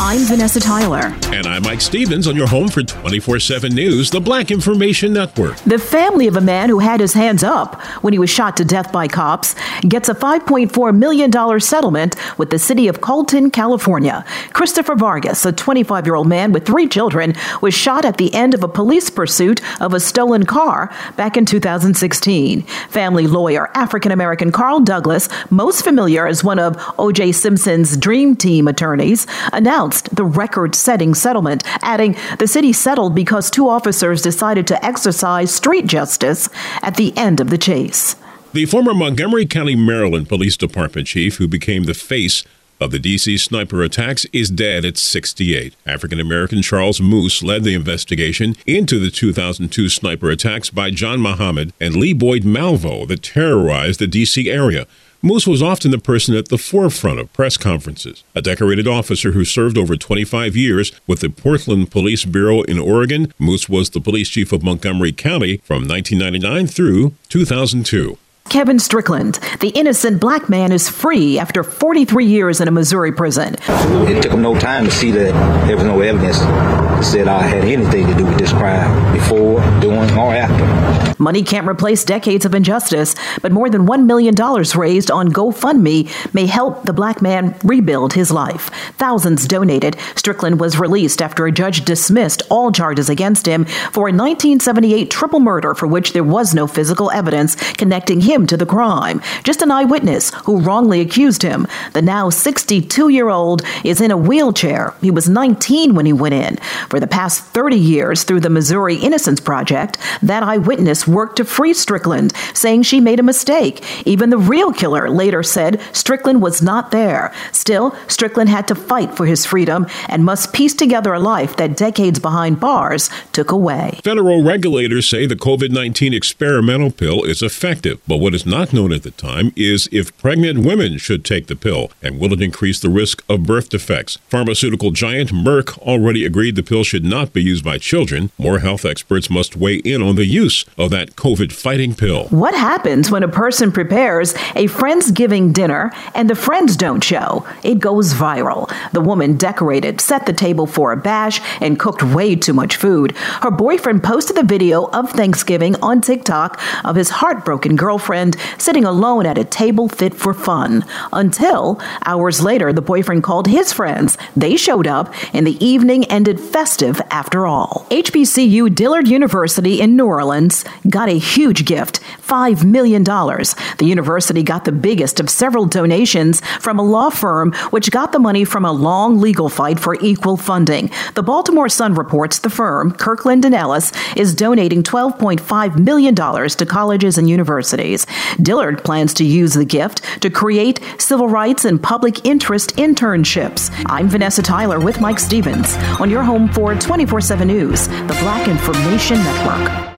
I'm Vanessa Tyler. And I'm Mike Stevens on your home for 24 7 News, the Black Information Network. The family of a man who had his hands up when he was shot to death by cops gets a $5.4 million settlement with the city of Colton, California. Christopher Vargas, a 25 year old man with three children, was shot at the end of a police pursuit of a stolen car back in 2016. Family lawyer, African American Carl Douglas, most familiar as one of O.J. Simpson's Dream Team attorneys, announced announced the record setting settlement, adding the city settled because two officers decided to exercise street justice at the end of the chase. The former Montgomery County, Maryland Police Department chief, who became the face of the D.C. sniper attacks, is dead at 68. African American Charles Moose led the investigation into the 2002 sniper attacks by John Muhammad and Lee Boyd Malvo that terrorized the D.C. area. Moose was often the person at the forefront of press conferences. A decorated officer who served over 25 years with the Portland Police Bureau in Oregon, Moose was the police chief of Montgomery County from 1999 through 2002. Kevin Strickland, the innocent black man, is free after 43 years in a Missouri prison. It took him no time to see that there was no evidence that said I had anything to do with this crime before, during, or after. Money can't replace decades of injustice, but more than $1 million raised on GoFundMe may help the black man rebuild his life. Thousands donated. Strickland was released after a judge dismissed all charges against him for a 1978 triple murder for which there was no physical evidence connecting him to the crime. Just an eyewitness who wrongly accused him. The now 62 year old is in a wheelchair. He was 19 when he went in. For the past 30 years, through the Missouri Innocence Project, that eyewitness worked to free Strickland, saying she made a mistake. Even the real killer later said Strickland was not there. Still, Strickland had to fight for his freedom and must piece together a life that decades behind bars took away. Federal regulators say the COVID 19 experimental pill is effective, but what is not known at the time is if pregnant women should take the pill and will it increase the risk of birth defects. Pharmaceutical giant Merck already agreed the pill should not be used by children. More health experts must weigh in on the use of that COVID fighting pill. What happens when a person prepares a Friendsgiving dinner and the friends don't show? It goes viral. The woman decorated, set the table for a bash, and cooked way too much food. Her boyfriend posted the video of Thanksgiving on TikTok of his heartbroken girlfriend sitting alone at a table fit for fun. Until hours later, the boyfriend called his friends. They showed up, and the evening ended festive after all. HBCU Dillard University in New Orleans got a huge gift $5 million. The university got the biggest of several donations from a law firm, which got the money from a long legal fight for equal funding. The Baltimore Sun reports the firm, Kirkland and Ellis, is donating $12.5 million to colleges and universities. Dillard plans to use the gift to create civil rights and public interest internships. I'm Vanessa Tyler with Mike Stevens on your home for 24 7 News, the Black Information Network.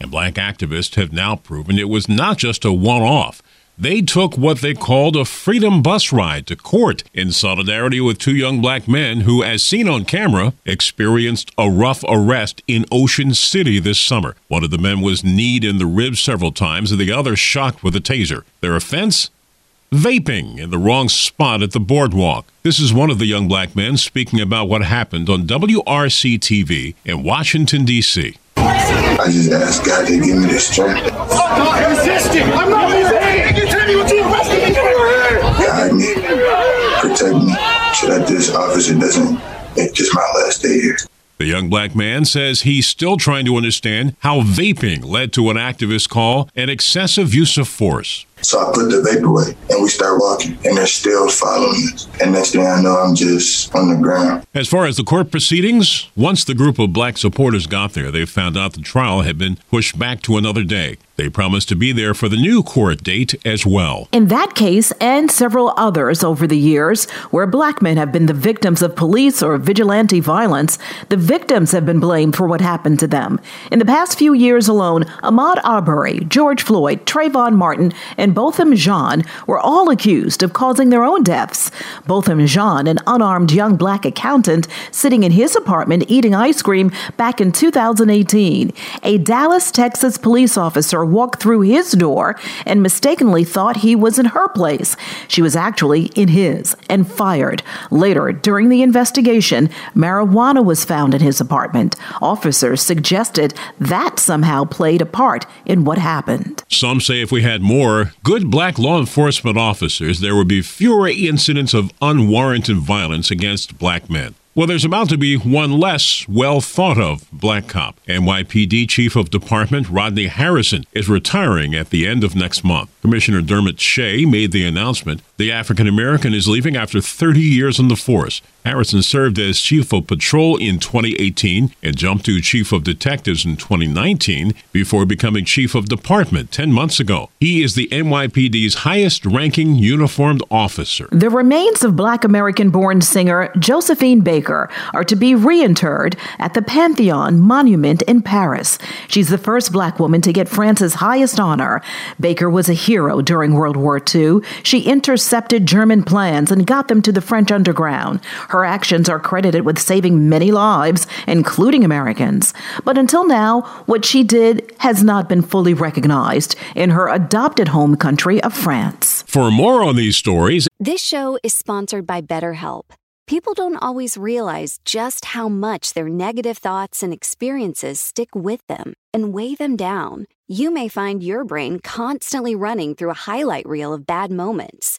and black activists have now proven it was not just a one off. They took what they called a freedom bus ride to court in solidarity with two young black men who, as seen on camera, experienced a rough arrest in Ocean City this summer. One of the men was kneed in the ribs several times and the other shocked with a taser. Their offense? Vaping in the wrong spot at the boardwalk. This is one of the young black men speaking about what happened on WRC TV in Washington, D.C. I just ask God to give me the strength. I'm resisting. I'm not resisting. You tell me what you arrested me. Guide me, protect me, so that this officer doesn't make this my last day here. The young black man says he's still trying to understand how vaping led to an activist call an excessive use of force. So I put the vape away and we start walking and they're still following us. And next thing I know, I'm just on the ground. As far as the court proceedings, once the group of black supporters got there, they found out the trial had been pushed back to another day. They promised to be there for the new court date as well. In that case, and several others over the years, where black men have been the victims of police or vigilante violence, the victims have been blamed for what happened to them. In the past few years alone, Ahmaud Arbery, George Floyd, Trayvon Martin, and Botham Jean were all accused of causing their own deaths. Botham Jean, an unarmed young black accountant sitting in his apartment eating ice cream back in 2018. A Dallas, Texas police officer walked through his door and mistakenly thought he was in her place. She was actually in his and fired. Later, during the investigation, marijuana was found in his apartment. Officers suggested that somehow played a part in what happened. Some say if we had more good black law enforcement officers, there would be fewer incidents of unwarranted violence against black men. Well, there's about to be one less well thought of black cop. NYPD Chief of Department Rodney Harrison is retiring at the end of next month. Commissioner Dermot Shea made the announcement. The African American is leaving after 30 years in the force. Harrison served as Chief of Patrol in 2018 and jumped to Chief of Detectives in 2019 before becoming Chief of Department 10 months ago. He is the NYPD's highest ranking uniformed officer. The remains of black American born singer Josephine Baker are to be reinterred at the Pantheon Monument in Paris. She's the first black woman to get France's highest honor. Baker was a hero during World War II. She intercepted German plans and got them to the French underground. Her actions are credited with saving many lives, including Americans. But until now, what she did has not been fully recognized in her adopted home country of France. For more on these stories, this show is sponsored by BetterHelp. People don't always realize just how much their negative thoughts and experiences stick with them and weigh them down. You may find your brain constantly running through a highlight reel of bad moments.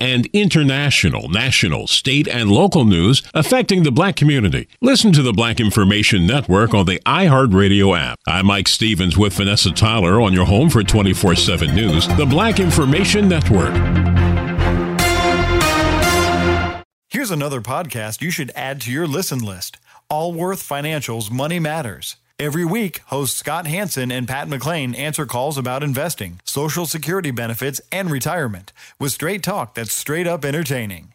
and international, national, state, and local news affecting the black community. Listen to the Black Information Network on the iHeartRadio app. I'm Mike Stevens with Vanessa Tyler on your home for 24 7 news, the Black Information Network. Here's another podcast you should add to your listen list Allworth Financial's Money Matters. Every week, hosts Scott Hanson and Pat McClain answer calls about investing, Social Security benefits, and retirement with straight talk that's straight up entertaining.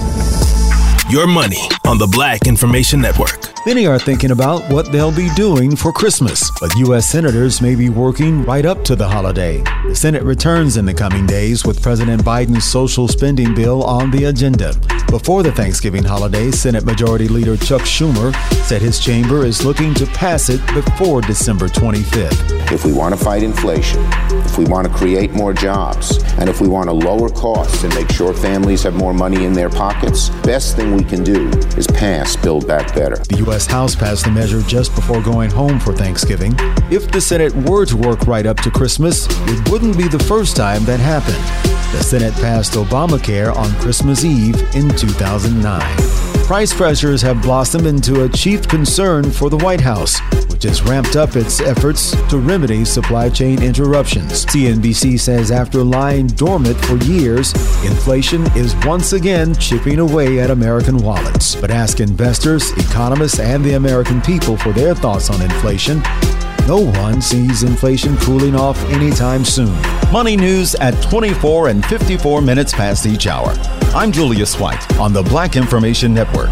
Your money on the Black Information Network. Many are thinking about what they'll be doing for Christmas, but U.S. senators may be working right up to the holiday. The Senate returns in the coming days with President Biden's social spending bill on the agenda. Before the Thanksgiving holiday, Senate Majority Leader Chuck Schumer said his chamber is looking to pass it before December 25th. If we want to fight inflation, if we want to create more jobs, and if we want to lower costs and make sure families have more money in their pockets, best thing we can do is pass Build Back Better. The U.S. House passed the measure just before going home for Thanksgiving. If the Senate were to work right up to Christmas, it wouldn't be the first time that happened. The Senate passed Obamacare on Christmas Eve in 2009. Price pressures have blossomed into a chief concern for the White House, which has ramped up its efforts to remedy supply chain interruptions. CNBC says after lying dormant for years, inflation is once again chipping away at American wallets. But ask investors, economists, and the American people for their thoughts on inflation. No one sees inflation cooling off anytime soon. Money news at 24 and 54 minutes past each hour. I'm Julius White on the Black Information Network.